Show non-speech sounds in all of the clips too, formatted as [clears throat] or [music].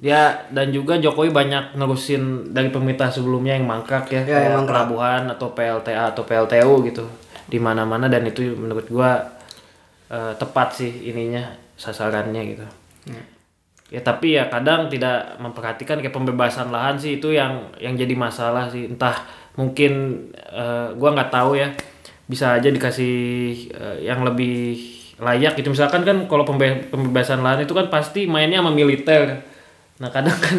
dia dan juga Jokowi banyak nerusin dari pemerintah sebelumnya yang mangkrak ya, Ya, kayak pelabuhan atau PLTA atau PLTU gitu di mana-mana dan itu menurut gua eh, tepat sih ininya sasarannya gitu. Ya tapi ya kadang tidak memperhatikan kayak pembebasan lahan sih itu yang yang jadi masalah sih. Entah mungkin eh, gua nggak tahu ya bisa aja dikasih eh, yang lebih layak gitu. Misalkan kan kalau pembe- pembebasan lahan itu kan pasti mainnya sama militer nah kadang kan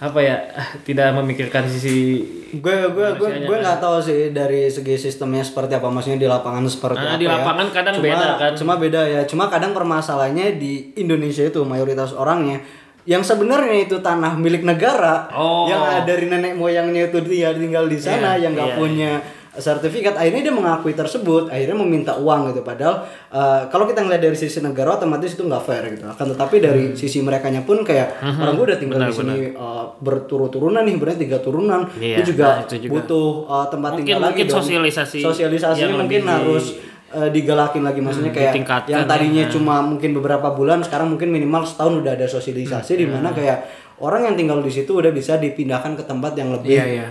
apa ya tidak memikirkan sisi gue gue gue gue nggak tahu sih dari segi sistemnya seperti apa maksudnya di lapangan seperti Nah, apa di ya. lapangan kadang Cuma- beda kan. cuma beda ya cuma kadang permasalahannya di Indonesia itu mayoritas orangnya yang sebenarnya itu tanah milik negara Oh. yang ada dari nenek moyangnya itu dia tinggal di sana Iya, yang nggak iya, punya sertifikat akhirnya dia mengakui tersebut akhirnya meminta uang gitu padahal eh, kalau kita ngeliat dari sisi negara otomatis itu nggak fair gitu akan tetapi dari Hmm. sisi mereka pun kayak orang gue udah tinggal di sini eh, berturut-turunan nih berarti tiga turunan Iya, itu juga nah, itu juga. butuh uh, tempat Mungkin- tinggal lagi mungkin dong. sosialisasi sosialisasinya yang mungkin lebih di- harus uh, digalakin lagi maksudnya Hmm, kayak yang ya. tadinya cuma mungkin beberapa bulan sekarang mungkin minimal setahun udah ada sosialisasi di Hmm. mana kayak orang yang tinggal di situ udah bisa dipindahkan ke tempat yang lebih Iya, iya.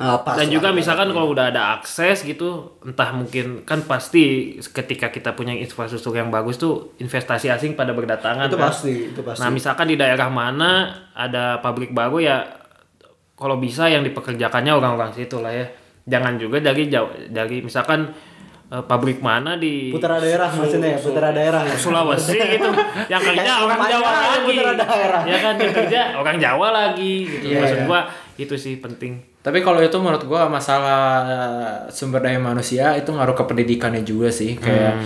Uh, pas dan juga misalkan kalau udah ada akses gitu entah mungkin kan pasti ketika kita punya infrastruktur yang bagus tuh investasi asing pada berdatangan itu kan. pasti itu pasti. Nah misalkan di daerah mana ada pabrik baru ya kalau bisa yang dipekerjakannya orang-orang situ lah ya. Jangan juga dari jauh dari misalkan eh, pabrik mana di putra daerah maksudnya ya putra daerah ya. Sulawesi gitu. [laughs] Yang kerja orang Jawa lagi. putra daerah. ya kan yang kerja orang Jawa lagi gitu. Iya, maksud iya. gua itu sih penting Tapi kalau itu menurut gua masalah eh, sumber daya manusia itu ngaruh ke pendidikannya juga sih. Kayak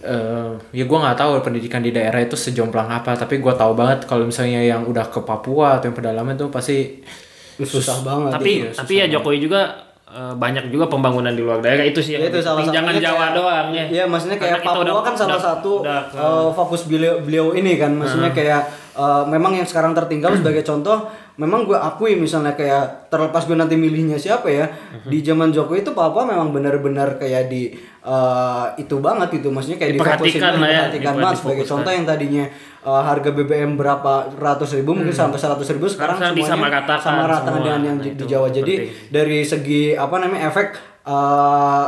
eh, ya gua nggak tahu pendidikan di daerah itu sejomplang apa tapi gua tahu banget kalau misalnya yang udah ke Papua atau yang pedalaman itu pasti susah banget. Tapi Iya, tapi ya Jokowi juga eh, banyak juga pembangunan di luar daerah itu sih yang Ya, itu salah jangan satunya Jawa kayak- doang ya. Iya, maksudnya kayak Karena Papua udah- kan salah udah- satu udah uh, fokus beliau beliau ini kan. Maksudnya kayak uh, memang yang sekarang tertinggal [clears throat] sebagai contoh, memang gue akui misalnya kayak terlepas gue nanti milihnya siapa ya, di zaman Jokowi itu Papua memang benar-benar kayak di uh, itu banget gitu. Maksudnya kayak difokusin Diperhatikan lah ya, diperhatikan diper- banget sebagai contoh yang tadinya uh, harga BBM berapa ratus ribu mungkin sampai seratus ribu sekarang Sekarang semuanya sama rata semua. dengan yang Nah, di, itu Jawa. Jadi penting. dari segi apa namanya efek eh,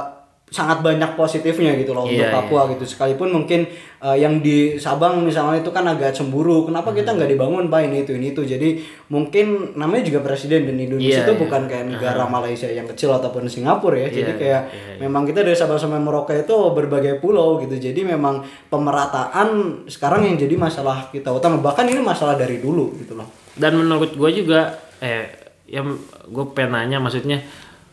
sangat banyak positifnya gitu loh untuk Iya, Papua gitu. Sekalipun mungkin eh, yang di Sabang misalnya itu kan agak cemburu kenapa kita Hmm. nggak dibangun pak? Ini itu ini itu. Jadi mungkin namanya juga presiden dan Indonesia Iya, itu iya. bukan kayak negara Malaysia yang kecil ataupun Singapura ya. Jadi Iya, kayak iya, memang kita dari Sabang sampai Merauke itu berbagai pulau gitu. Jadi memang pemerataan sekarang yang jadi masalah kita utama. Bahkan ini masalah dari dulu gitu loh. Dan menurut gue juga eh yang gue pengen nanya maksudnya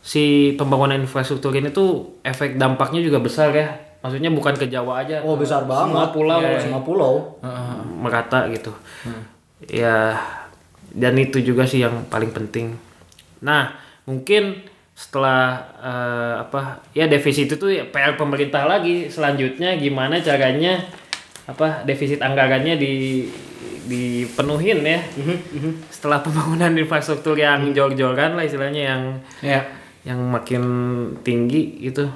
si pembangunan infrastruktur ini tuh efek dampaknya juga besar ya. Maksudnya bukan ke Jawa aja. Oh besar banget. semua pulau. Iya, semua pulau. Merata gitu. Ya dan itu juga sih yang paling penting. Nah mungkin setelah eh, apa ya defisit itu ya PR pemerintah lagi. Selanjutnya gimana caranya apa defisit anggarannya di dipenuhin ya. Setelah pembangunan infrastruktur yang jor-joran lah istilahnya yang ya yang makin tinggi gitu.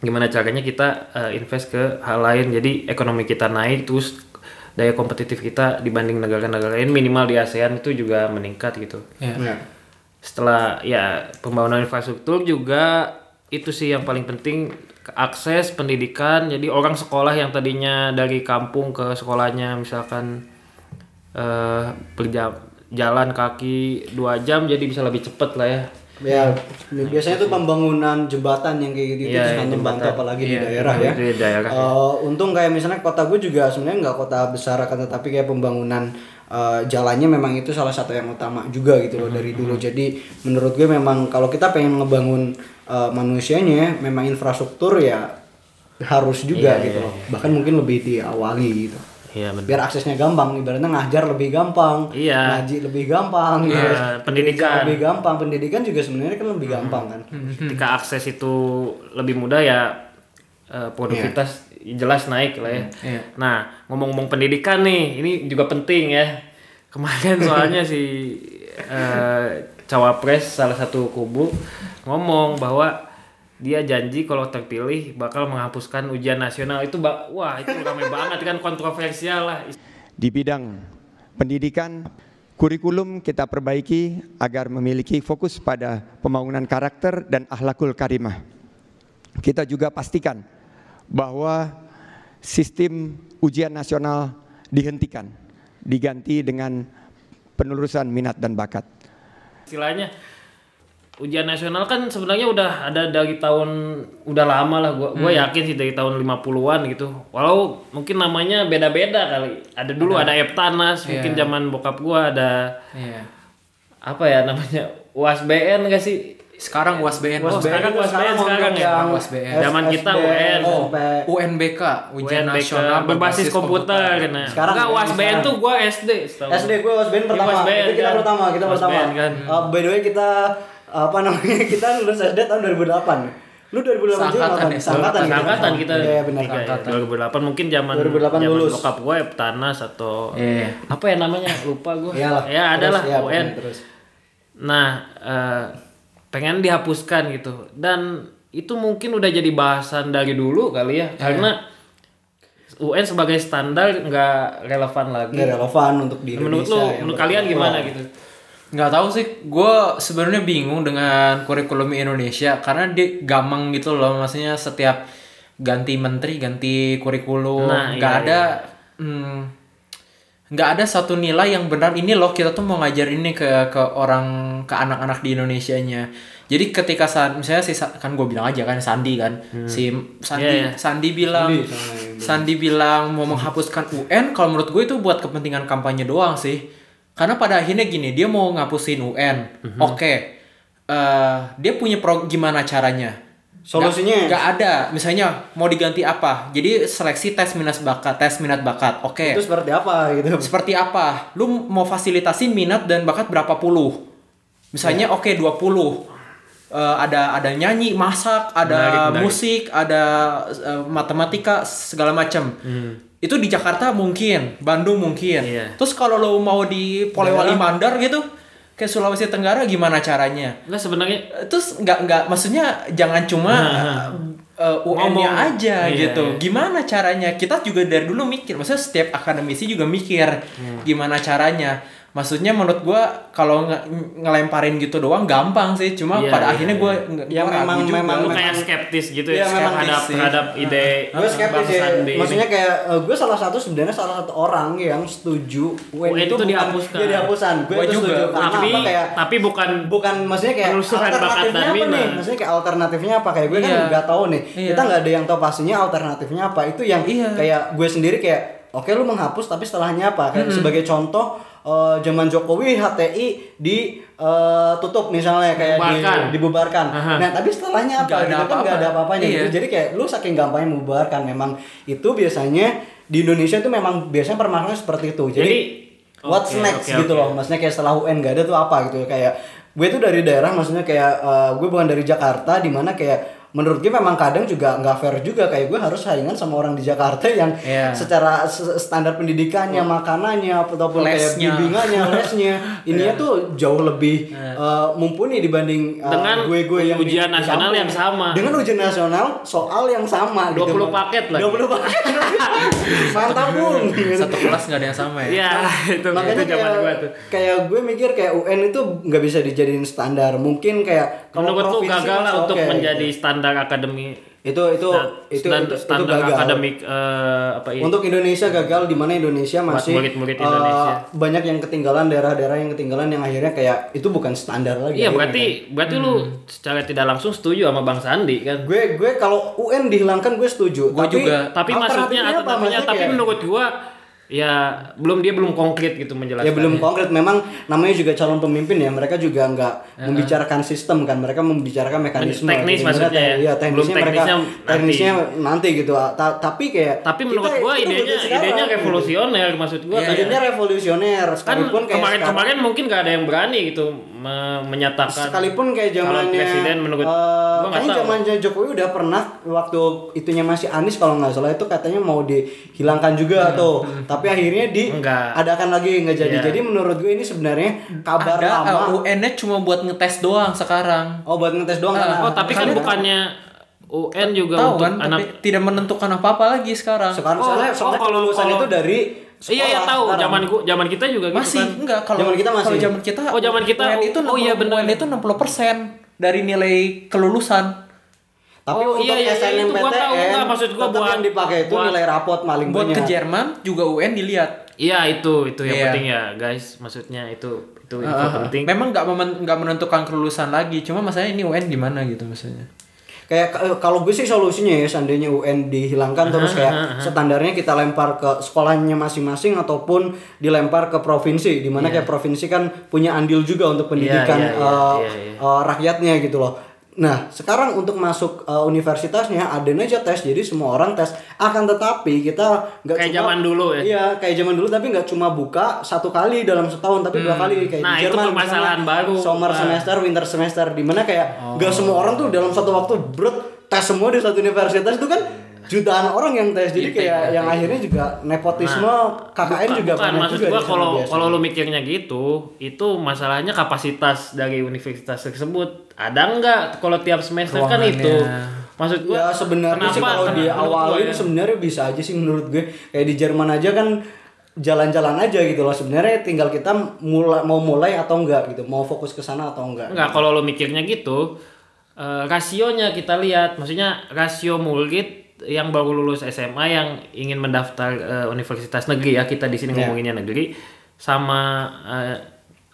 Gimana caranya kita eh, invest ke hal lain. Jadi ekonomi kita naik terus daya kompetitif kita dibanding negara-negara lain minimal di ASEAN itu juga meningkat gitu. Ya. Ya. setelah ya pembangunan infrastruktur juga itu sih yang paling penting akses pendidikan. Jadi orang sekolah yang tadinya dari kampung ke sekolahnya misalkan eh berjam jalan kaki dua jam jadi bisa lebih cepet lah ya Ya, biasanya tuh pembangunan jembatan yang kayak gitu Iya, itu iya, membantu jembatan. apalagi di Iya, daerah ya. di daerah, Eh, untung kayak misalnya kota gue juga sebenarnya nggak kota besar kan tetapi kayak pembangunan eh, jalannya memang itu salah satu yang utama juga gitu loh dari dulu. Jadi menurut gue memang kalau kita pengen ngebangun eh, manusianya memang infrastruktur ya harus juga Iya, gitu iya, loh. Bahkan mungkin lebih diawali gitu. Iya benar Biar aksesnya gampang, ibaratnya ngajar lebih gampang, Iya. ngaji lebih gampang. Iya, pendidikan. lebih gampang, pendidikan juga sebenarnya kan lebih gampang kan. ketika akses itu lebih mudah ya eh, produktivitas jelas naik lah ya. Iya. Nah ngomong-ngomong pendidikan nih, ini juga penting ya. Kemarin [laughs] soalnya si eh, cawapres salah satu kubu ngomong bahwa dia janji kalau terpilih bakal menghapuskan ujian nasional itu wah itu ramai [laughs] banget kan kontroversial lah di bidang pendidikan Kurikulum kita perbaiki agar memiliki fokus pada pembangunan karakter dan akhlakul karimah. Kita juga pastikan bahwa sistem ujian nasional dihentikan, diganti dengan penelusuran minat dan bakat. istilahnya ujian nasional kan sebenarnya udah ada dari tahun udah lama lah gua gua yakin sih dari tahun 50-an gitu. Walau mungkin namanya beda-beda kali. Ada dulu ada, Eptanas, mungkin zaman bokap gua ada Iya. apa ya namanya UASBN gak sih? Sekarang UASBN. Oh, sekarang UASBN sekarang ya. Sekarang UASBN. Zaman kita UN. Oh. UNBK, ujian UNBK, nasional berbasis komputer, Nah. Sekarang Enggak ya, UASBN sekarang. tuh gua SD setahu. SD gue UASBN pertama, UASBN itu kita kan. pertama, kita pertama. UASBN kan. Uh, by the way kita apa namanya [laughs] kita lulus SD tahun 2008. Lu 2008 juga Seangkatan nggak? ya, Seangkatan kita. Angkatan kita Iya benar. ya, 2008 mungkin zaman 2008 zaman lulus. bokap gue Eptanas atau Iya. apa ya namanya lupa gue Iyalah. ya ada Terus, lah ya, UN terus. nah eh, pengen dihapuskan gitu dan itu mungkin udah jadi bahasan dari dulu kali ya karena UN sebagai standar nggak relevan lagi Nggak relevan untuk di menurut Indonesia. lu yang menurut kalian gimana gitu nggak tahu sih. Gue sebenarnya bingung dengan kurikulum Indonesia karena dia gamang gitu loh. Maksudnya setiap ganti menteri ganti kurikulum Nah, nggak iya, ada hmm, nggak ada satu nilai yang benar. Ini loh kita tuh mau ngajar ini ke ke orang ke anak-anak di Indonesia nya jadi ketika saat misalnya si kan gue bilang aja kan Sandi kan. Si Sandi Iya, iya. Sandi bilang Sandi Sandi bilang mau menghapuskan UN kalau menurut gue itu buat kepentingan kampanye doang sih karena pada akhirnya gini dia mau ngapusin UN oke Eh, dia punya pro gimana caranya? Solusinya? Nggak- nggak ada. Misalnya mau diganti apa? Jadi seleksi tes minat bakat tes minat bakat. Oke. Itu seperti apa gitu. seperti apa? Lu mau fasilitasin minat dan bakat berapa puluh? Misalnya oke 20 Eh, ada ada nyanyi masak ada Menarik, menarik. musik ada eh, matematika segala macam itu di Jakarta mungkin Bandung mungkin Iya. terus kalau lo mau di Polewali Mandar gitu kayak Sulawesi Tenggara gimana caranya Enggak sebenarnya Eh, terus nggak nggak maksudnya jangan cuma uh, UN-nya Ngomong. aja Iya, gitu. iya. Gimana caranya? Kita juga dari dulu mikir, maksudnya setiap akademisi juga mikir Hmm. gimana caranya. Maksudnya menurut gua kalau nge- ngelemparin gitu doang gampang sih, cuma Iya, pada iya, akhirnya iya. gua Ya, gua ragu memang- juga. memang- lu kayak skeptis gitu Iya, ya memang terhadap sih. terhadap ide gue skeptis ya ini. maksudnya kayak gue salah satu sebenarnya salah satu orang yang setuju UN, UN itu bukan- dihapuskan. ya dihapuskan gue Gua itu juga. setuju karena tapi apa kayak tapi bukan bukan maksudnya kayak Penelusuran bakat alternatifnya dan apa nih maksudnya kayak alternatifnya apa kayak gue kan Iya. nggak tahu nih Iya. kita nggak ada yang tahu pastinya alternatifnya apa itu yang Iya. kayak gue sendiri kayak oke lu menghapus tapi setelahnya apa kayak sebagai contoh eh, zaman Jokowi HTI di eh, tutup misalnya kayak Dibubarkan. di, dibubarkan Aha. nah tapi setelahnya apa Nggak ada gitu kan apa-apa. ada apa-apanya Iya. gitu jadi kayak lu saking gampangnya membubarkan memang itu biasanya di Indonesia itu memang biasanya permasalahan seperti itu jadi, Jadi, what's oke, next oke, gitu oke. loh maksudnya kayak setelah UN gak ada tuh apa gitu kayak gue tuh dari daerah maksudnya kayak eh, gue bukan dari Jakarta di mana kayak menurut gue memang kadang juga nggak fair juga kayak gue harus saingan sama orang di Jakarta yang Iya. secara standar pendidikannya makanannya ataupun kayak Lesnya. bimbingannya [laughs] lesnya ininya tuh jauh lebih eh, mumpuni dibanding eh, Dengan gue-gue yang di- ujian di nasional yang sama. dengan ujian nasional soal yang sama 20 gitu. paket lagi. 20 paket [laughs] mantap bung satu kelas nggak ada yang sama ya. Iya, [laughs] itu makanya itu zaman kayak, gua tuh. kayak gue mikir kayak UN itu nggak bisa dijadiin standar mungkin kayak kalau Menurut lu provinsi gagal lah untuk menjadi standar akademi itu itu itu stand- itu, itu standar gagal. akademik eh, apa ini? untuk Indonesia gagal di mana Indonesia masih murid-murid eh, Indonesia. banyak yang ketinggalan daerah-daerah yang ketinggalan yang akhirnya kayak itu bukan standar lagi Iya, berarti berarti lu Hmm. secara tidak langsung setuju sama Bang Sandi kan? kan. gue gue kalau UN dihilangkan gue setuju Gue tapi juga. Tapi maksudnya apa? Maksudnya tapi kayak- menurut gua ya belum dia belum konkret gitu menjelaskan. Ya belum konkret memang namanya juga calon pemimpin ya mereka juga nggak membicarakan sistem kan mereka membicarakan mekanisme Teknis gitu. maksudnya ya? te- iya, teknisnya Belum mereka teknisnya nanti. teknisnya nanti gitu Ta- tapi kayak Tapi kita- menurut gua kita idenya butuh sekarang. idenya revolusioner maksud gua Iya, kayak idenya revolusioner kan sekalipun kayak kemarin sekarang- kemarin mungkin gak ada yang berani gitu me- menyatakan sekalipun kayak zamannya presiden menurut eh, gua kayaknya zamannya Jokowi udah pernah waktu itunya masih Anies kalau nggak salah itu katanya mau dihilangkan juga tuh tapi akhirnya di Enggak. adakan lagi nggak jadi Iya. jadi menurut gue ini sebenarnya kabar Ada lama UN-nya cuma buat ngetes doang sekarang. Oh buat ngetes doang Ah, karena Oh, tapi kan bukannya UN juga Tahu untuk kan, anak tapi tidak menentukan apa-apa lagi sekarang. sekarang Oh, soalnya, oh, soalnya kalau- kelulusan kalau- itu dari Iya iya tahu sekarang. zaman gua zaman kita juga gitu Masih kan. enggak kalau Zaman kita masih. kalau zaman kita Oh, zaman kita, UN itu oh, iya, benar. UN itu 60% dari nilai kelulusan. Tapi Oh, untuk iya, iya, iya, itu gua tahu, SNMPTN, enggak, maksud gua buat- yang dipakai itu buat- nilai rapot paling Buat banyak. ke Jerman juga UN dilihat. Iya itu itu yang Iya. penting ya guys. Maksudnya itu itu info penting. Memang nggak nggak menentukan kelulusan lagi, cuma masalahnya ini UN gimana gitu maksudnya. Kayak eh, kalau gue sih solusinya ya seandainya UN dihilangkan terus kayak standarnya kita lempar ke sekolahnya masing-masing ataupun dilempar ke provinsi di mana kayak provinsi kan punya andil juga untuk pendidikan iya, iya, eh, iya, iya. eh, rakyatnya gitu loh. Nah, sekarang untuk masuk eh, universitasnya ada aja tes. Jadi semua orang tes. Akan tetapi kita nggak Kayak cuma zaman dulu ya? Iya, kayak zaman dulu tapi nggak cuma buka satu kali dalam setahun tapi dua kali kayak Nah, di itu Jerman permasalahan misalnya, baru. Summer Nah. semester, winter semester di mana kayak nggak semua orang tuh dalam satu waktu brut tes semua di satu universitas itu kan jutaan orang yang tes. Jadi kayak yang akhirnya juga nepotisme KKN juga Bukan, maksud juga gua kalau kalau lu mikirnya gitu, itu masalahnya kapasitas dari universitas tersebut. Ada nggak kalau tiap semester kan Ruangannya. itu. Maksud gua ya sebenarnya sih kenapa- kalau diawalin ya. sebenarnya bisa aja sih menurut gue. Kayak di Jerman aja kan jalan-jalan aja gitu loh. Sebenarnya tinggal kita mulai mau mulai atau enggak gitu. Mau fokus ke sana atau enggak Enggak, kalau lo mikirnya gitu, eh, rasionya kita lihat, maksudnya rasio murid yang baru lulus SMA yang ingin mendaftar eh, universitas negeri ya kita di sini Iya. ngomonginnya negeri sama eh,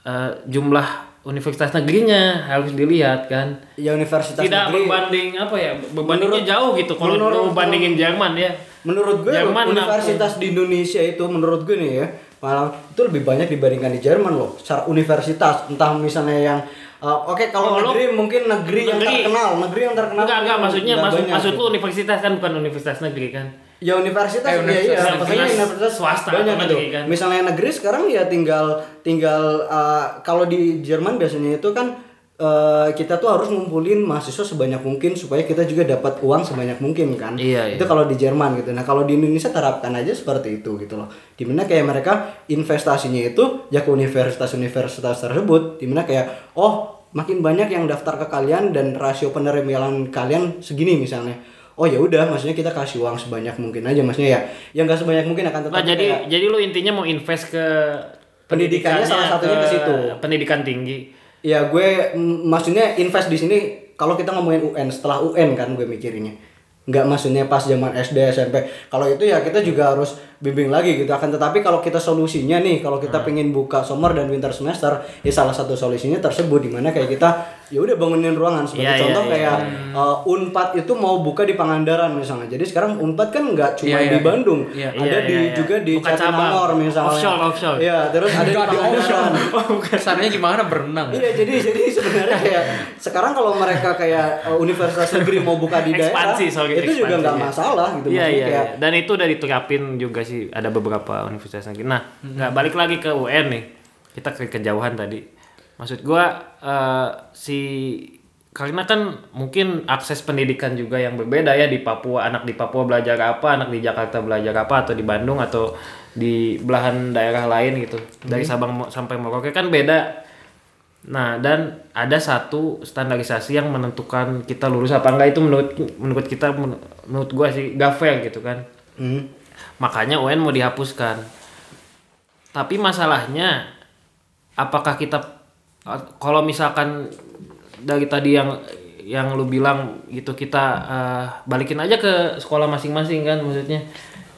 eh, jumlah universitas negerinya harus dilihat kan. ya universitas Tidak negeri berbanding apa ya? Berbandingnya Menurut- jauh gitu kalau menurut- bandingin Jerman ya. Menurut gue Jerman universitas di Indonesia itu menurut gue nih ya malah itu lebih banyak dibandingkan di Jerman loh. Secara universitas entah misalnya yang uh, oke kalau Oh, lo- negeri mungkin negeri, yang negeri. terkenal, negeri yang terkenal. Enggak, enggak maksudnya maksud banyak maksud gitu. universitas kan bukan universitas negeri kan. Ya universitas, Eh, iya iya, universitas- maksudnya universitas universitas swasta banyak gitu. negeri kan? Misalnya negeri sekarang ya tinggal tinggal uh, kalau di Jerman biasanya itu kan uh, kita tuh harus ngumpulin mahasiswa sebanyak mungkin supaya kita juga dapat uang sebanyak mungkin kan. Iya, Itu kalau di Jerman gitu. Nah, kalau di Indonesia terapkan aja seperti itu gitu loh. Di mana kayak mereka investasinya itu ya ke universitas-universitas tersebut. Di mana kayak oh makin banyak yang daftar ke kalian dan rasio penerimaan kalian segini misalnya. Oh ya udah, maksudnya kita kasih uang sebanyak mungkin aja, maksudnya ya, yang nggak sebanyak mungkin akan Nah, tetapi jadi kayak jadi lu intinya mau invest ke Pendidikannya salah satunya ke situ. Pendidikan tinggi. Ya gue maksudnya invest di sini kalau kita ngomongin UN setelah UN kan gue mikirinnya. Nggak maksudnya pas zaman SD SMP kalau itu ya kita juga harus bimbing lagi gitu akan. Tetapi kalau kita solusinya nih kalau kita Hmm. pengen buka summer dan winter semester ya salah satu solusinya tersebut di mana kayak kita ya udah bangunin ruangan sebagai Iya, contoh iya, kayak uh, Unpad itu mau buka di Pangandaran misalnya jadi sekarang Unpad kan nggak cuma Iya, iya, di Bandung iya. ada Iya, di iya, iya. juga di. Jatinangor misalnya Offshore, offshore. Iya, terus ada di Pangandaran [laughs] Kesannya gimana berenang? Iya jadi jadi sebenarnya kayak sekarang kalau mereka kayak uh, universitas negeri mau buka di daerah Ekspansi, sorry, itu juga nggak masalah gitu Iya Maksudnya iya. kayak iya. Dan itu udah diterapin juga sih ada beberapa universitas negeri. Nah, nggak balik lagi ke UN nih. Kita ke kejauhan tadi. Maksud gua eh, si karena kan mungkin akses pendidikan juga yang berbeda ya di Papua anak di Papua belajar apa anak di Jakarta belajar apa atau di Bandung atau di belahan daerah lain gitu. Dari Sabang mo- sampai Merauke kan beda. Nah, dan ada satu standarisasi yang menentukan kita lulus apa enggak. Itu menurut menurut kita men- menurut gua sih gak fair gitu kan. hmm, Makanya UN mau dihapuskan. Tapi masalahnya apakah kita kalau misalkan dari tadi yang yang lu bilang gitu kita eh, balikin aja ke sekolah masing-masing kan maksudnya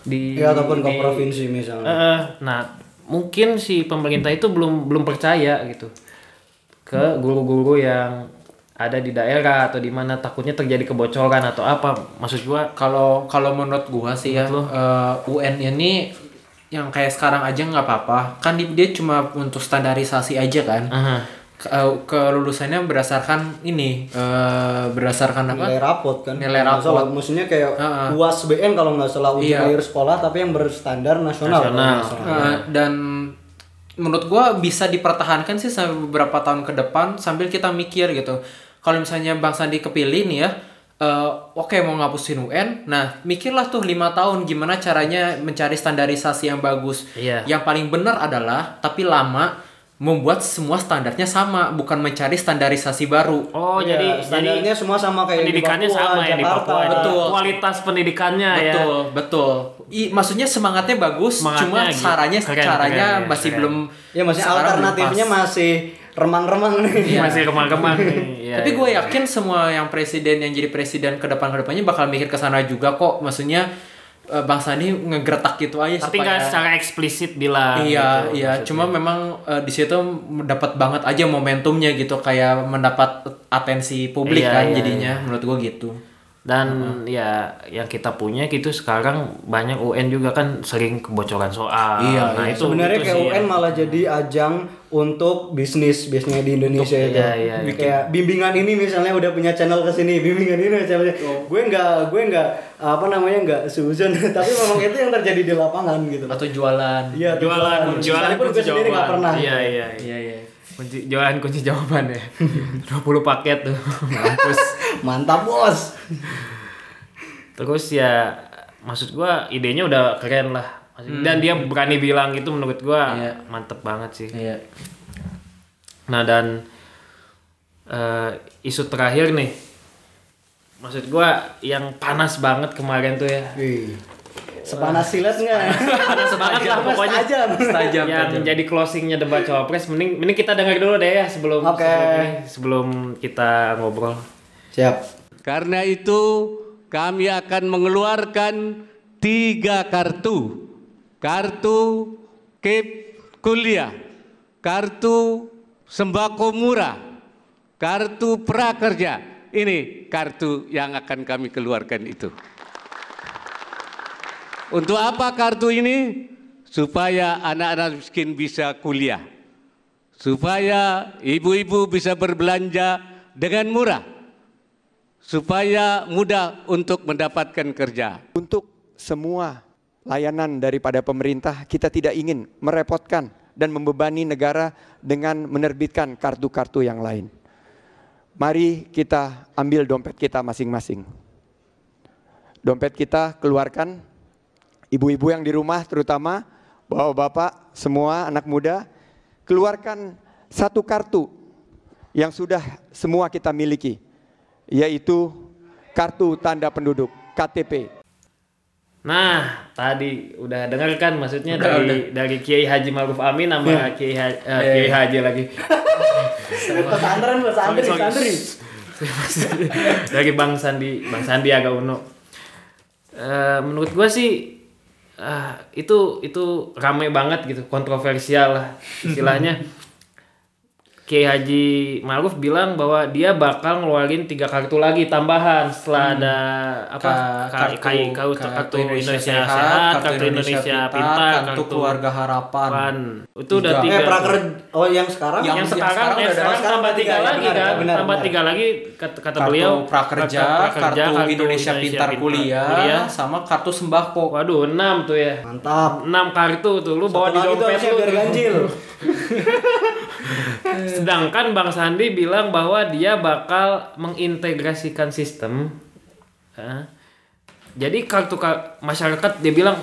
di ya ataupun ke provinsi misalnya. Eh, nah, mungkin si pemerintah itu belum belum percaya gitu ke guru-guru yang ada di daerah atau di mana takutnya terjadi kebocoran atau apa. Maksud gua Kalau kalau menurut gua sih ya eh, UN ini yang kayak sekarang aja nggak apa-apa. Kan di- dia cuma untuk standarisasi aja kan. Ke- eh, kelulusannya berdasarkan ini eh, berdasarkan apa? nilai rapot kan Nilai rapot. salah. maksudnya kayak Heeh. UAS BN kalau nggak salah ujian Iya. akhir sekolah tapi yang berstandar nasional, Nasional. Eh, dan menurut gua bisa dipertahankan sih sampai beberapa tahun ke depan sambil kita mikir gitu. Kalau misalnya Bang Sandi kepilih nih ya, eh, oke mau ngapusin UN, nah mikirlah tuh lima tahun gimana caranya mencari standarisasi yang bagus. Iya. Yang paling benar adalah tapi lama membuat semua standarnya sama, bukan mencari standarisasi baru. Oh, Iya, jadi standarnya jadi semua sama kayak di pendidikannya Papua, sama yang di. Papua. Betul. Kualitas pendidikannya ya. betul, betul. I, maksudnya semangatnya bagus, Semangatnya cuma gitu. caranya Keren, caranya keren, ya, masih keren. belum Ya masih alternatifnya pas. masih remang-remang nih. Iya. Masih kemang-kemang nih. [laughs] Iya, Tapi iya. gue yakin semua yang presiden yang jadi presiden ke depan ke depannya bakal mikir ke sana juga kok. Maksudnya eh, Bang Sandi ngegretak gitu aja tapi supaya nggak secara eksplisit bilang Iya, gitu, iya. maksudnya. Cuma memang eh, di situ mendapat banget aja momentumnya gitu, kayak mendapat atensi publik Iya, kan iya, jadinya. Menurut gue gitu. Dan ya yang kita punya gitu sekarang banyak UN juga kan sering kebocoran soal Iya, nah iya. itu Sebenarnya itu kayak sih UN yang- malah jadi ajang untuk bisnis bisnisnya di Indonesia Untuk- itu. iya, iya, iya. Kayak bimbingan ini misalnya udah punya channel ke sini, bimbingan ini misalnya. Gue nggak gue nggak apa namanya nggak suzon, [laughs] tapi memang itu yang terjadi di lapangan gitu. Atau jualan. Iya, jualan jualan Sekalipun gue kunci sendiri nggak pernah. iya iya Iya, iya. Kunci jualan kunci jawaban ya [laughs] 20 paket tuh mampus Mantap bos. terus ya maksud gua idenya udah keren lah Maksud- dan dia berani bilang gitu menurut gua Iya. mantep banget sih Iya. Nah dan eh, isu terakhir nih, maksud gua yang panas banget kemarin tuh ya. Wih. Sepanas silet nggak? Panas banget lah pokoknya. Tajam. Tajam, yang tajam. jadi closingnya debat cawapres, mending mending kita dengar dulu deh ya sebelum Oke. sebelum, sebelum kita ngobrol. Siap. Karena itu kami akan mengeluarkan tiga kartu. Kartu KIP kuliah, kartu sembako murah, kartu prakerja. Ini kartu yang akan kami keluarkan itu. Untuk apa kartu ini? Supaya anak-anak miskin bisa kuliah. Supaya ibu-ibu bisa berbelanja dengan murah supaya mudah untuk mendapatkan kerja. Untuk semua layanan daripada pemerintah, kita tidak ingin merepotkan dan membebani negara dengan menerbitkan kartu-kartu yang lain. Mari kita ambil dompet kita masing-masing. Dompet kita keluarkan, ibu-ibu yang di rumah terutama, bapak-bapak, semua anak muda, keluarkan satu kartu yang sudah semua kita miliki, yaitu kartu tanda penduduk, KTP. Nah, tadi udah denger kan maksudnya Udah, dari udah. dari Kiai Haji Maruf Amin sama Kiai Ha- eh, Kiai Haji lagi. Pesantren pesantren santri. dari Bang Sandi, Bang Sandi agak Uno. Eh, menurut gua sih ah, itu itu rame banget gitu, kontroversial lah istilahnya. [laughs] Kiai Haji Maruf bilang bahwa dia bakal ngeluarin tiga kartu lagi tambahan setelah ada apa Ka- kartu, kartu, kartu, kartu Indonesia, Sehat, kartu Indonesia Pintar, kartu keluarga harapan. Pan. Itu udah Tiga. Eh prakerja oh yang sekarang yang, Yang- sekarang, sekarang eh, udah ada. sekarang Sekarang tambah tiga tiga, lagi benar, kan, benar, tambah benar. tiga lagi kata, kata kartu beliau prakerja, kartu, Indonesia, Pintar kuliah, sama kartu sembako. Waduh, enam tuh ya. mantap. Enam kartu tuh lu bawa di dompet lu. ganjil. [laughs] Sedangkan Bang Sandi bilang bahwa dia bakal mengintegrasikan sistem. eh, jadi kartu ka- masyarakat dia bilang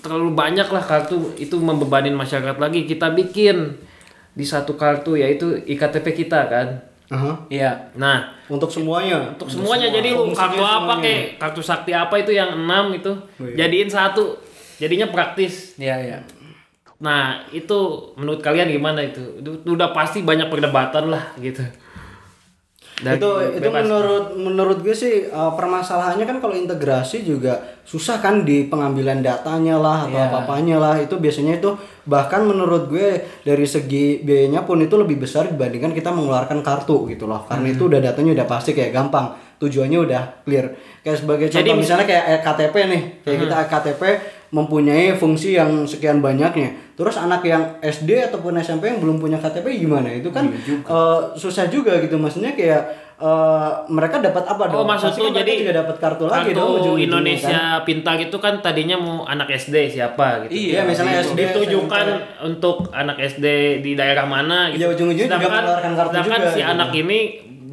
terlalu banyak lah kartu itu membebanin masyarakat lagi. Kita bikin di satu kartu yaitu IKTP kita kan. Iya. Nah, Untuk semuanya. untuk semuanya jadi lu kartu apa semuanya. kek kartu sakti apa itu yang enam itu jadiin satu jadinya praktis Iya, iya. Nah itu menurut kalian gimana itu? Itu udah pasti banyak perdebatan lah gitu. Dan itu itu bebas. menurut menurut gue sih uh, permasalahannya kan kalau integrasi juga susah kan di pengambilan datanya lah atau Iya. apa-apanya lah. Itu biasanya itu bahkan menurut gue dari segi biayanya pun itu lebih besar dibandingkan kita mengeluarkan kartu gitu loh. Karena Hmm. itu udah datanya udah pasti kayak gampang. Tujuannya udah clear. Kayak sebagai Jadi contoh mis- misalnya kayak KTP nih. Kayak kita KTP mempunyai fungsi yang sekian banyaknya terus anak yang SD ataupun SMP yang belum punya KTP gimana itu kan eh, susah juga gitu maksudnya kayak eh, mereka dapat apa Oh dong maksud Pasti lu kan mereka jadi juga dapat kartu, lagi kartu dong ujung-ujungnya, Indonesia kan? pintar itu kan tadinya mau anak SD siapa gitu. Iya, misalnya SD, ditujukan SMP. untuk anak SD di daerah mana gitu. Iya, ujung-ujungnya juga sedangkan, mengeluarkan kartu sedangkan juga, si gitu. anak ini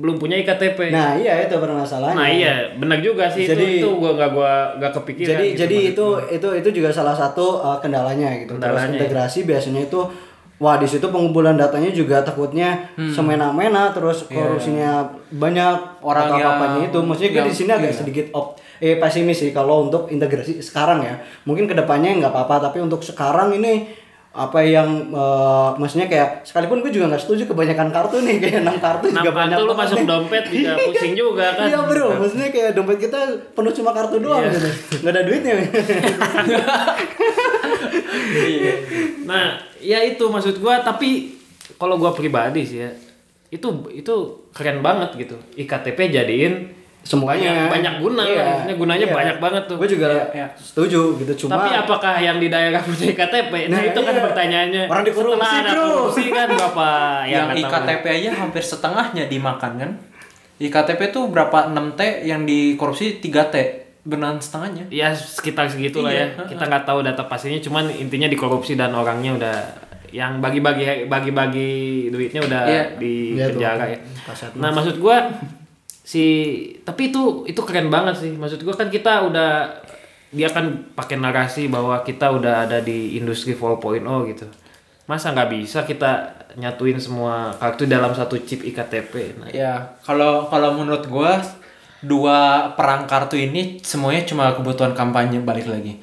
belum punya IKTP. nah iya itu permasalahannya. Nah, iya, benar juga sih Jadi- itu itu gua nggak gua nggak kepikiran. jadi gitu jadi itu gua. itu itu juga salah satu uh, kendalanya gitu. Kendalanya, terus integrasi biasanya itu wah di situ pengumpulan datanya juga takutnya semena-mena terus korupsinya banyak Orang atau yang- apanya itu. Maksudnya gue di sini agak sedikit op eh pesimis sih kalau untuk integrasi sekarang ya. Mungkin ke depannya nggak apa-apa tapi untuk sekarang ini apa yang eh, maksudnya kayak sekalipun gue juga nggak setuju kebanyakan kartu nih kayak enam kartu juga Enam banyak kartu lu masuk nih. dompet juga [laughs] pusing juga kan. Iya bro, maksudnya kayak dompet kita penuh cuma kartu doang Iya. gitu. Nggak ada duitnya. [laughs] Nah, ya itu maksud gua tapi kalau gua pribadi sih ya itu itu keren banget gitu. IKTP jadiin Semuanya. banyak, banyak guna Iya. maksudnya gunanya Iya. banyak banget tuh. Gue juga Iya. setuju gitu cuma Tapi apakah yang di daerah punya IKTP? Nah, Nah, itu kan iya. pertanyaannya. Orang dikorupsi, Setelah ada bro. korupsi kan berapa [laughs] yang nggak tahu. IKTP aja hampir setengahnya dimakan kan IKTP tuh berapa 6 T yang dikorupsi 3 T benar setengahnya Ya sekitar segitu lah Iya, ya. Kita nggak tahu data pastinya, cuman intinya dikorupsi dan orangnya udah yang bagi-bagi bagi-bagi duitnya udah Iya. di Iya penjara ya. Nah maksud gua si tapi itu itu keren banget sih. Maksud gua kan kita udah dia kan pakai narasi bahwa kita udah ada di industri 4.0 gitu. Masa nggak bisa kita nyatuin semua kartu dalam satu chip IKTP? Nah, ya kalau kalau menurut gua dua perang kartu ini semuanya cuma kebutuhan kampanye balik lagi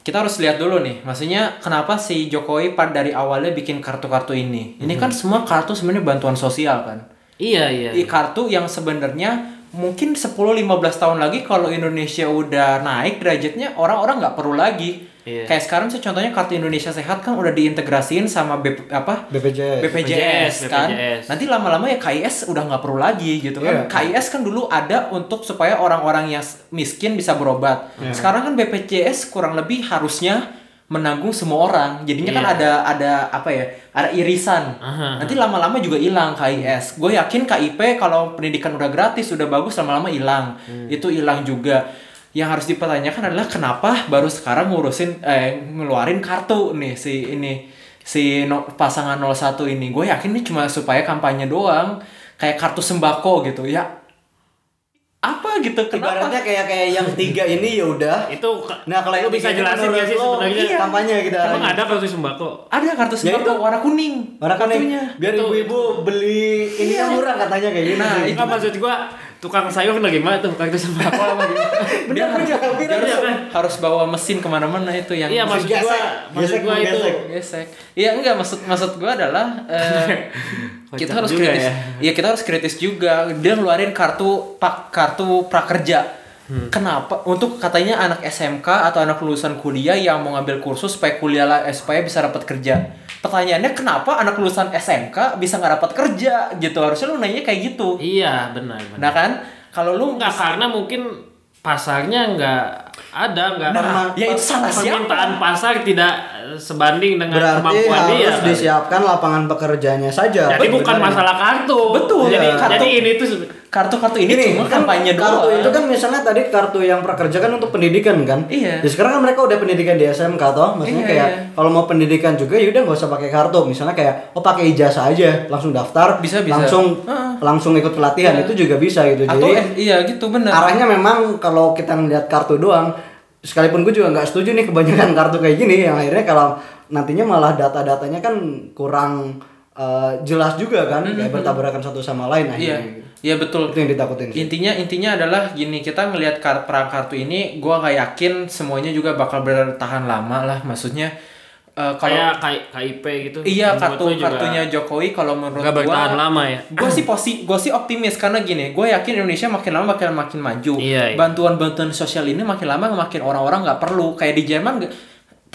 kita harus lihat dulu nih maksudnya kenapa si Jokowi pada dari awalnya bikin kartu-kartu ini ini kan semua kartu sebenarnya bantuan sosial kan Iya iya. I kartu yang sebenarnya mungkin 10-15 tahun lagi kalau Indonesia udah naik derajatnya orang-orang nggak perlu lagi. Iya. Kayak sekarang sih contohnya kartu Indonesia Sehat kan udah diintegrasiin sama BP, apa? BPJS. BPJS, kan. BPJS. Nanti lama-lama ya KIS udah nggak perlu lagi gitu kan. Iya. KIS kan dulu ada untuk supaya orang-orang yang miskin bisa berobat. Iya. Sekarang kan BPJS kurang lebih harusnya menanggung semua orang. Jadinya kan Iya. ada ada apa ya? Ada irisan. Aha. Nanti lama-lama juga hilang KIS. Gue yakin KIP kalau pendidikan udah gratis udah bagus lama-lama hilang. Hmm. Itu hilang juga. Yang harus dipertanyakan adalah kenapa baru sekarang ngurusin eh ngeluarin kartu nih si ini si no- pasangan 01 ini. Gue yakin ini cuma supaya kampanye doang. Kayak kartu sembako gitu ya. Gitu kenapa? Ibaratnya kayak kayak yang tiga ini ya udah. Itu Nah kalau yang bisa jelasin nggak sih sebenarnya? iya, kampanye kita. Emang ada kartu sembako? Ada kartu sembako warna kuning. Kan Kartunya. biar ibu-ibu beli ini yang murah katanya kayak gitu. Nah. Itu maksud gua tukang sayur lagi gimana tuh kartu sembako apa [laughs] gimana? Dia harus, Bener, dia harus, bener. harus bawa mesin ke mana-mana itu yang Iya maksud gesek, gua, maksud gesek, gua itu gesek. gesek. Iya enggak maksud maksud gua adalah eh, [laughs] kita harus kritis. ya. Iya kita harus kritis juga. Dia ngeluarin kartu pak kartu prakerja. Hmm. Kenapa? Untuk katanya anak SMK atau anak lulusan kuliah yang mau ngambil kursus supaya kuliah lah, eh, supaya bisa dapat kerja. Pertanyaannya kenapa anak lulusan SMK bisa nggak dapat kerja gitu? Harusnya lu nanya kayak gitu. Iya benar benar. Nah kan kalau lu Enggak karena mungkin pasarnya enggak ada enggak Nah, ya itu salah siapa? permintaan pasar tidak sebanding dengan Berarti kemampuan harus dia. kan? disiapkan lapangan pekerjaannya saja. Jadi bukan sebenarnya. masalah kartu. Betul, Jadi, iya. jadi ini tuh kartu-kartu ini Gini, cuma kan kampanye kartu doang. itu kan misalnya tadi kartu yang prakerja kan untuk pendidikan kan. Iya. Ya sekarang kan mereka udah pendidikan di SMK toh, maksudnya Iya, kayak iya. kalau mau pendidikan juga ya udah nggak usah pakai kartu. Misalnya kayak oh pakai ijazah aja, langsung daftar, Bisa, bisa. langsung Heeh. Langsung ikut pelatihan Iya. itu juga bisa gitu. Atau Jadi eh, iya gitu bener. arahnya memang kalau kita ngeliat kartu doang, sekalipun gue juga nggak setuju nih kebanyakan [laughs] kartu kayak gini, yang akhirnya kalau nantinya malah data-datanya kan kurang eh, jelas juga kan, kayak bertabrakan satu sama lain Mm-hmm. Iya, akhirnya. iya betul. Itu yang ditakutin sih. Intinya intinya adalah gini kita ngelihat kar perang kartu ini, gua nggak yakin semuanya juga bakal bertahan lama lah. Maksudnya eh, kalau kayak KIP gitu. iya kartu kartunya Jokowi kalau menurut nggak bertahan gua lama ya. gue sih posi gue sih optimis karena gini gue yakin Indonesia makin lama makin makin maju Iya, iya. bantuan-bantuan sosial ini makin lama makin orang-orang nggak perlu kayak di Jerman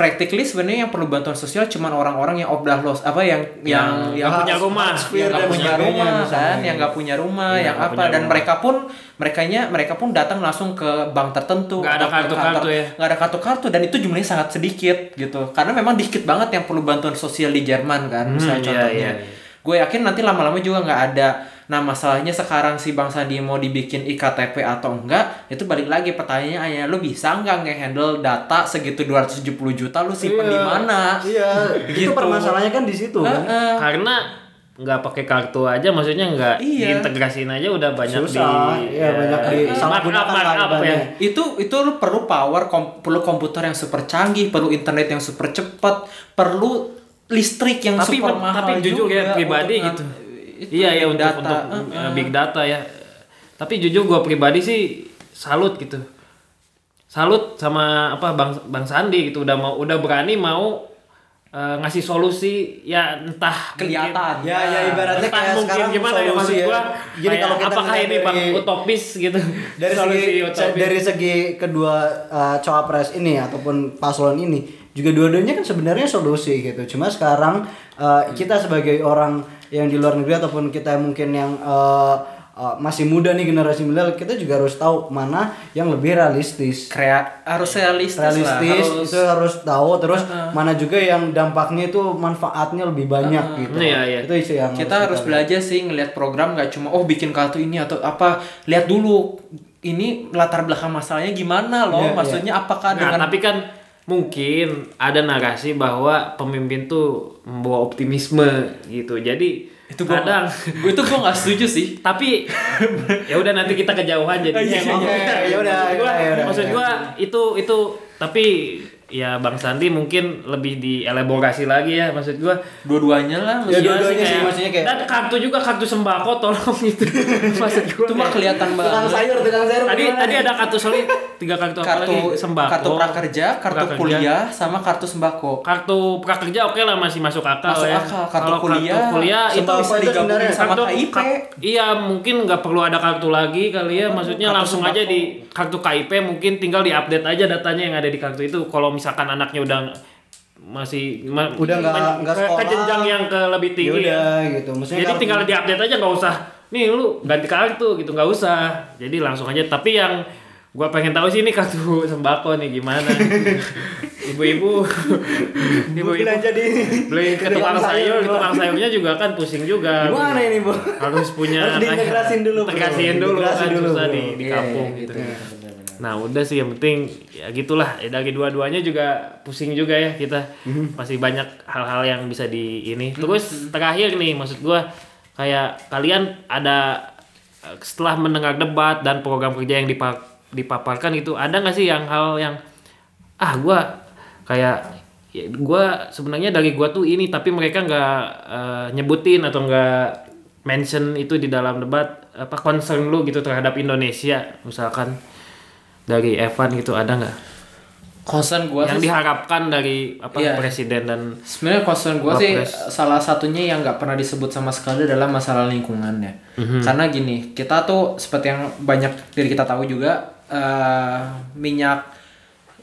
practically sebenarnya yang perlu bantuan sosial cuman orang-orang yang obdachlos apa yang yang Yang punya rumah. yang nggak punya rumah kan yang nggak punya rumah yang apa dan rumah. mereka pun merekanya mereka pun datang langsung ke bank tertentu Nggak ada kartu-kartu ya? nggak ada kartu-kartu dan itu jumlahnya sangat sedikit gitu karena memang dikit banget yang perlu bantuan sosial di Jerman kan misalnya iya, contohnya iya, iya. gue yakin nanti lama-lama juga nggak ada nah masalahnya sekarang si Bang Sandi mau dibikin iktp atau enggak itu balik lagi pertanyaannya lu bisa nggak nge-handle data segitu 270 juta lu simpen di mana Iya, Gitu. itu permasalahannya kan di situ kan. Heeh. Karena nggak pakai kartu aja maksudnya nggak Iya. diintegrasiin aja udah banyak Susah, di iya, banyak di salah markup, markup ya. itu itu lu perlu power kom- perlu komputer yang super canggih perlu internet yang super cepat perlu listrik yang tapi super mahal tapi jujur juga ya pribadi gitu itu iya ya untuk data. untuk uh, big data ya. Tapi jujur gua pribadi sih salut gitu. Salut sama apa bang bang Sandi gitu. Udah mau udah berani mau uh, ngasih solusi. Ya entah kelihatan. Ya, ya ibaratnya entah kayak mungkin sekarang gimana ya solusi maksud ya. gua. Jadi kayak kalau kita apakah ini bang dari- utopis gitu? [laughs] dari solusi segi utopis. dari segi kedua uh, cawapres ini ataupun paslon ini juga dua-duanya kan sebenarnya solusi gitu. Cuma sekarang uh, kita sebagai orang yang di luar negeri ataupun kita mungkin yang uh, uh, masih muda nih generasi milenial kita juga harus tahu mana yang lebih realistis. Krea harus realistis, realistis lah, harus itu harus tahu terus mana juga yang dampaknya itu manfaatnya lebih banyak gitu. Iya, iya. itu isu yang kita harus belajar sih ngelihat program nggak cuma oh bikin kartu ini atau apa. Lihat dulu ini latar belakang masalahnya gimana loh Iya, maksudnya apakah Nah, dengan tapi kan mungkin ada narasi bahwa pemimpin tuh membawa optimisme gitu. Jadi itu gua kadang gue itu gue nggak setuju sih. [laughs] Tapi ya udah nanti kita kejauhan jadi Iya, iya, Oke, ya udah, maksud ya udah, maksud gua itu itu tapi ya Bang Sandi mungkin lebih dielaborasi lagi ya maksud gua dua-duanya lah Ya, maksudnya dua-duanya sih, maksudnya kayak- dan kartu juga kartu sembako tolong [laughs] itu maksud gua itu mah kelihatan tukang banget sayur tukang sayur tadi gimana? tadi ada kartu sorry tiga kartu, apa kartu lagi sembako kartu prakerja kartu prakerja. kuliah sama kartu sembako kartu prakerja oke lah masih masuk akal Masuk ya. akal. Kartu Kalau kuliah, kartu kuliah itu bisa digabungin sebenarnya sama kartu KIP iya mungkin nggak perlu ada kartu lagi kali ya maksudnya Kartu langsung sembako. aja di kartu KIP mungkin tinggal diupdate aja datanya yang ada di kartu itu kalau misalkan anaknya udah masih ma- Udah nggak- nggak ke- ke sekolah. jenjang yang ke lebih ya tinggi udah ya. gitu. Maksudnya jadi tinggal diupdate aja nggak usah nih lu ganti kartu gitu. Nggak usah. Jadi langsung aja. Tapi yang gua pengen tahu sih ini kartu [laughs] sembako nih gimana? [laughs] Ibu-ibu. Ibu-ibu. belanja di beli ke tukang sayur, tukang sayurnya juga kan pusing juga. gimana ini bu Harus punya Harus dulu, bro. Integrasiin dulu kan. Dulu, susah bro. di, di kampung iya, gitu. Nah udah sih yang penting ya gitulah ya, dari dua-duanya juga pusing juga ya kita Mhm. masih banyak hal-hal yang bisa di ini. Terus terakhir nih maksud gua kayak kalian ada eh, setelah mendengar debat dan program kerja yang dipa- dipaparkan itu ada nggak sih yang hal yang ah gua kayak ya, gua sebenarnya dari gua tuh ini tapi mereka nggak eh, nyebutin atau nggak mention itu di dalam debat apa concern lu gitu terhadap Indonesia misalkan dari Evan gitu ada nggak concern gue yang sih diharapkan dari apa Iya. presiden dan sebenarnya concern gue sih salah satunya yang nggak pernah disebut sama sekali adalah masalah lingkungan ya Mhm. karena gini kita tuh seperti yang banyak dari kita tahu juga eh, minyak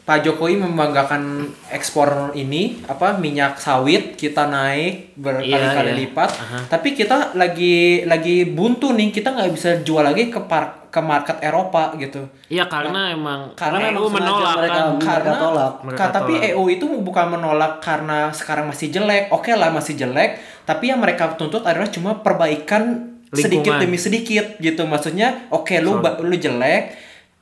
Pak Jokowi membanggakan ekspor ini apa minyak sawit kita naik berkali-kali Iya, iya. lipat Aha. tapi kita lagi lagi buntu nih kita nggak bisa jual lagi ke par- ke market Eropa gitu iya karena emang karena EU memang sengaja menolak mereka- kan mereka karena tolak. Mereka Ka- tapi tolak. EU itu bukan menolak karena sekarang masih jelek oke lah masih jelek tapi yang mereka tuntut adalah cuma perbaikan sedikit Lingkungan. demi sedikit gitu maksudnya oke lu ba- lu jelek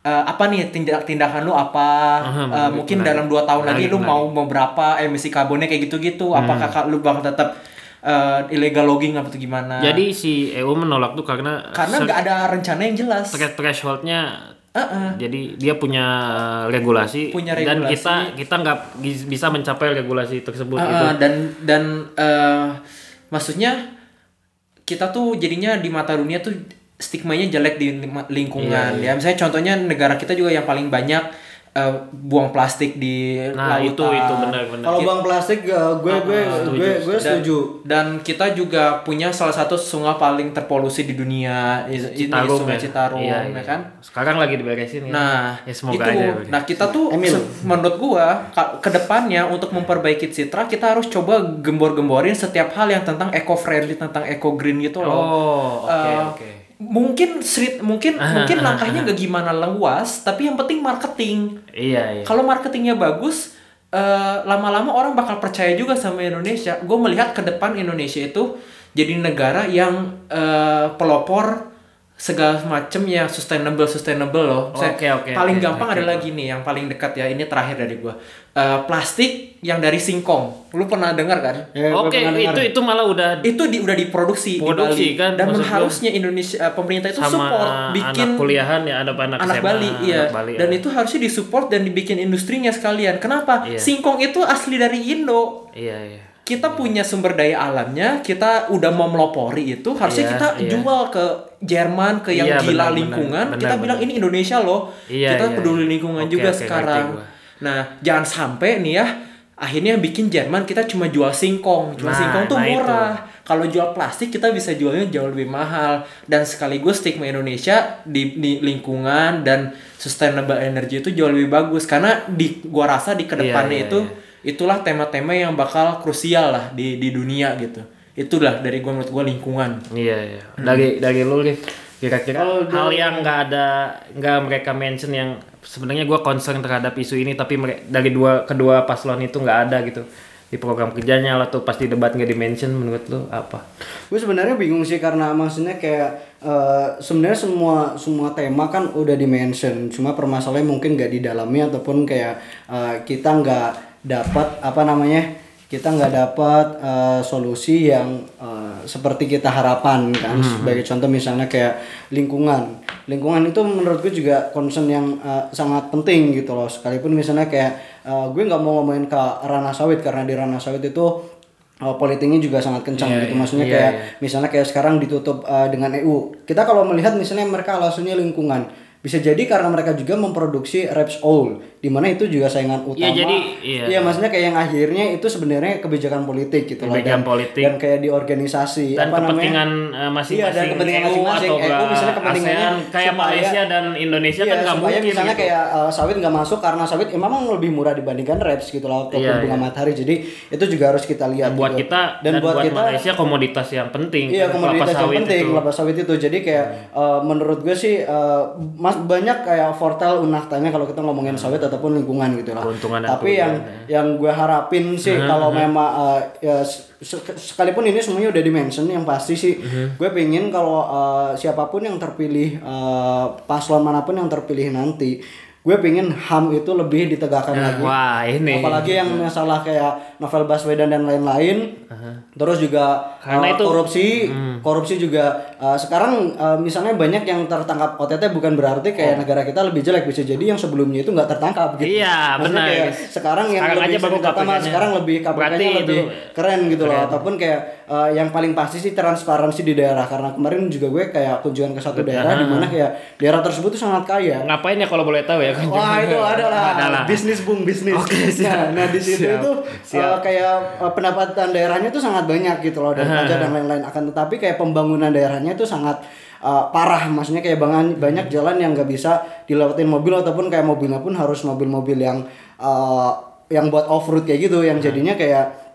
eh, apa nih tindak tindakan lu apa Aha, Eh, menarik, mungkin menarik. dalam dua tahun lagi Menarik, lu menarik. mau mau berapa emisi karbonnya kayak gitu-gitu Hmm. apakah ka- lu bakal tetap eh, illegal logging apa tuh gimana jadi si EU menolak tuh karena karena nggak ada rencana yang jelas thresh- thresholdnya Heeh. jadi dia punya regulasi, Punya dan regulasi. kita kita nggak bisa mencapai regulasi tersebut gitu. ah, dan dan eh, maksudnya kita tuh jadinya di mata dunia tuh stigmanya jelek di lingkungan Iya, ya misalnya contohnya negara kita juga yang paling banyak eh, buang plastik di Nah, itu lautan. itu benar-benar. kalau bang plastik uh, gue gue setuju, gue gue dan, setuju dan kita juga punya salah satu sungai paling terpolusi di dunia ini Citarum sungai ya. Citarum Iya, ya iya. kan Sekarang lagi diberesin ya. Nah, ya semoga itu. aja. Nah, kita tuh Emil. menurut gua ka- ke depannya untuk memperbaiki citra kita harus coba gembor-gemborin setiap hal yang tentang eco friendly, tentang eco green gitu loh. Oh, oke Eh, oke. Mungkin street mungkin Ah, mungkin ah, langkahnya gak gimana luas, tapi yang penting marketing. Iya, iya. Kalau marketingnya bagus, eh, lama-lama orang bakal percaya juga sama Indonesia. Gue melihat ke depan Indonesia itu jadi negara yang eh, pelopor segala macam yang sustainable sustainable loh. Saya- Oke, oke, paling oke, gampang oke. adalah gini, yang paling dekat ya ini terakhir dari gue. Eh, plastik yang dari singkong, lu pernah dengar kan? Ya, Oke, dengar. itu itu malah udah Itu di, udah diproduksi Produksi, di Bali. kan, dan harusnya Indonesia eh, pemerintah itu sama support bikin anak kuliahan ya ada anak, anak SMA, Bali, iya. anak Bali, Dan ya. itu harusnya disupport dan dibikin industrinya sekalian. Kenapa? Iya. Singkong itu asli dari Indo. Iya, iya. Kita punya sumber daya alamnya, kita udah mau melopori itu, harusnya Iya, kita iya. jual ke Jerman, ke yang Iya, gila benar, lingkungan. benar, kita benar, bilang ini Indonesia loh. Iya, kita iya, peduli lingkungan Oke, juga oke, sekarang. Nah, jangan sampai nih ya, akhirnya bikin Jerman kita cuma jual singkong. Jual Nah, singkong tuh nah murah. Kalau jual plastik kita bisa jualnya jauh lebih mahal dan sekaligus stigma Indonesia di, di lingkungan dan sustainable energy itu jauh lebih bagus karena di gua rasa di ke depannya Iya, iya, itu iya. Itulah tema-tema yang bakal krusial lah di di dunia gitu. Itulah dari gua menurut gua lingkungan. Iya iya. Dari dari lu Rif, kira-kira Kalau hal yang nggak ada nggak mereka mention yang sebenarnya gua concern terhadap isu ini tapi dari dua kedua paslon itu nggak ada gitu di program kerjanya atau pasti debat nggak di mention menurut lu apa? gue sebenarnya bingung sih karena maksudnya kayak eh, sebenarnya semua semua tema kan udah di mention cuma permasalahannya mungkin nggak di dalamnya ataupun kayak eh, kita nggak dapat apa namanya kita nggak dapat eh, solusi yang eh, seperti kita harapan kan. Sebagai contoh misalnya kayak lingkungan. Lingkungan itu menurut gue juga concern yang eh, sangat penting gitu loh. Sekalipun misalnya kayak eh, gue nggak mau ngomongin ke ranah sawit karena di ranah sawit itu uh, politiknya juga sangat kencang gitu. maksudnya Iya, kayak iya. misalnya kayak sekarang ditutup uh, dengan EU kita kalau melihat misalnya mereka alasannya lingkungan. Bisa jadi karena mereka juga memproduksi Repsol. di mana itu juga saingan utama Iya, jadi, iya. maksudnya kayak yang akhirnya itu sebenarnya kebijakan politik gitu loh Kebijakan dan, politik. dan kayak di organisasi Dan apa kepentingan eh, masing-masing Iya, dan kepentingan EU masing-masing. atau EU misalnya kepentingannya ASEAN, kayak supaya- Malaysia dan Indonesia Iya, kan nggak mungkin misalnya gitu. kayak uh, sawit nggak masuk karena sawit emang lebih murah dibandingkan reps gitu loh ataupun Iya, bunga iya. matahari jadi itu juga harus kita lihat buat gitu. kita dan, buat, Malaysia komoditas yang penting. Iya kelapa komoditas yang sawit penting itu. kelapa sawit itu jadi kayak eh, menurut gue sih eh, mas banyak kayak fortel unahtanya kalau kita ngomongin sawit ataupun lingkungan gitu lah. Keuntungan Tapi yang yang gue harapin sih kalau memang eh, ya se- sekalipun ini semuanya udah dimention yang pasti sih gue pengen kalau eh, siapa pun yang terpilih eh, paslon mana pun yang terpilih nanti gue pengen ham itu lebih ditegakkan lagi. Wah, ini. Apalagi yang masalah kayak novel Baswedan dan lain-lain. Terus juga Karena uh, itu- korupsi, korupsi juga uh, sekarang uh, misalnya banyak yang tertangkap OTT bukan berarti kayak negara kita lebih jelek. Bisa jadi yang sebelumnya itu nggak tertangkap gitu. Iya, benar, sekarang yang Sekarang lebih aja baru sekarang lebih KPK-nya lebih keren gitu loh. ataupun kayak uh, yang paling pasti sih transparansi di daerah karena kemarin juga gue kayak kunjungan ke satu daerah di mana kayak daerah tersebut tuh sangat kaya. Ngapain ya kalau boleh tahu ya kan? Wah itu adalah Adalah. bisnis bung bisnis. Nah, nah di situ Siap. itu uh, kayak uh, pendapatan daerahnya itu sangat banyak gitu loh dari pajak dan lain-lain. Akan tetapi kayak pembangunan daerahnya itu sangat uh, parah. Maksudnya kayak banyak banyak jalan yang nggak bisa dilewatin mobil ataupun kayak mobilnya pun harus mobil-mobil yang uh, yang buat off road kayak gitu yang jadinya kayak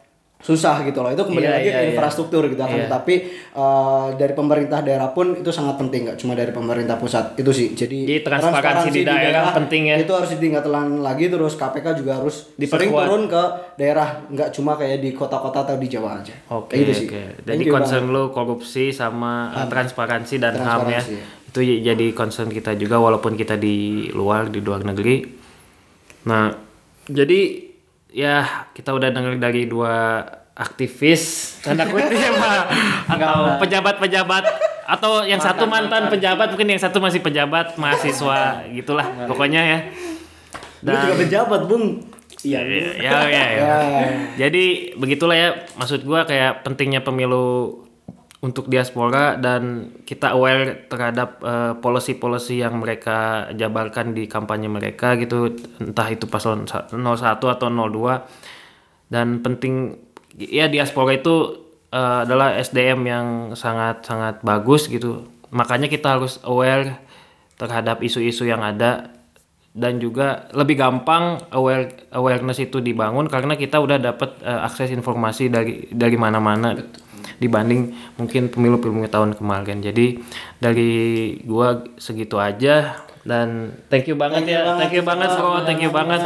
susah gitu loh itu kembali Iya, lagi iya, ke iya. infrastruktur gitu akan Iya. tetapi uh, dari pemerintah daerah pun itu sangat penting nggak cuma dari pemerintah pusat itu sih jadi Jadi transparansi di daerah penting ya. itu harus ditingkatkan lagi terus KPK juga harus Diperkuat. sering turun ke daerah nggak cuma kayak di kota-kota atau di Jawa aja Oke, Kayak gitu sih. Thank Jadi you concern lu korupsi sama uh, transparansi dan HAM ya. Transparansi, ya. Itu j- jadi concern kita juga walaupun kita di luar di luar negeri. Nah, jadi ya kita udah dengar dari dua aktivis. Tanda kutip ya, atau pejabat-pejabat. Atau yang satu mantan pejabat mungkin yang satu masih pejabat mahasiswa gitulah pokoknya ya. Lu juga pejabat bung. Iya, ya, ya, ya, [laughs] ya. Jadi begitulah ya maksud gua kayak pentingnya pemilu untuk diaspora dan kita aware terhadap eh, policy-policy yang mereka jabarkan di kampanye mereka gitu. Entah itu paslon sa- 01 atau 02 dan penting ya diaspora itu eh, adalah SDM yang sangat sangat bagus gitu. Makanya kita harus aware terhadap isu-isu yang ada. Dan juga lebih gampang aware awareness itu dibangun karena kita udah dapat eh, akses informasi dari dari mana-mana dibanding mungkin pemilu-pemilu tahun kemarin. Jadi dari gua segitu aja dan thank you banget ya. Thank you banget bro, thank you banget.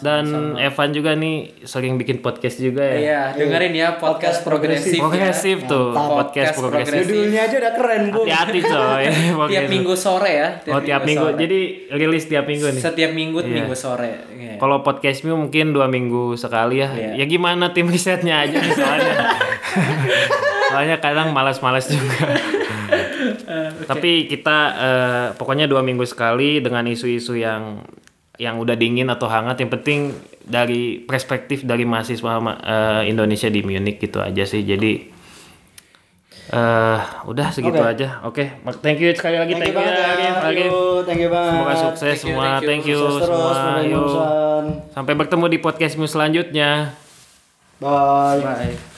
Dan Evan juga nih sering bikin podcast juga ya. Iya, dengerin ya podcast progresif. ya. Progresif tuh, podcast Podcast progresif. judulnya aja udah keren bung Hati-hati coy. [laughs] Tiap minggu sore ya. Oh tiap minggu. sore. Jadi rilis tiap minggu nih. setiap minggu Iya. minggu sore. Iya. Kalau podcastmu mungkin dua minggu sekali ya. Iya. Ya gimana tim risetnya aja nih [laughs] soalnya. kadang malas-malas juga. [laughs] Tapi kita eh, pokoknya dua minggu sekali dengan isu-isu yang yang udah dingin atau hangat yang penting dari perspektif dari mahasiswa ma- eh, Indonesia di Munich gitu aja sih jadi eh udah segitu Oke. aja oke Mak- thank you sekali lagi Thank thank, you you, ya. Arif, Thank you, thank you banget. semoga sukses Thank you, semua thank you. thank you, terus, semua Bapak yuk sampai bertemu di podcastmu selanjutnya Bye. bye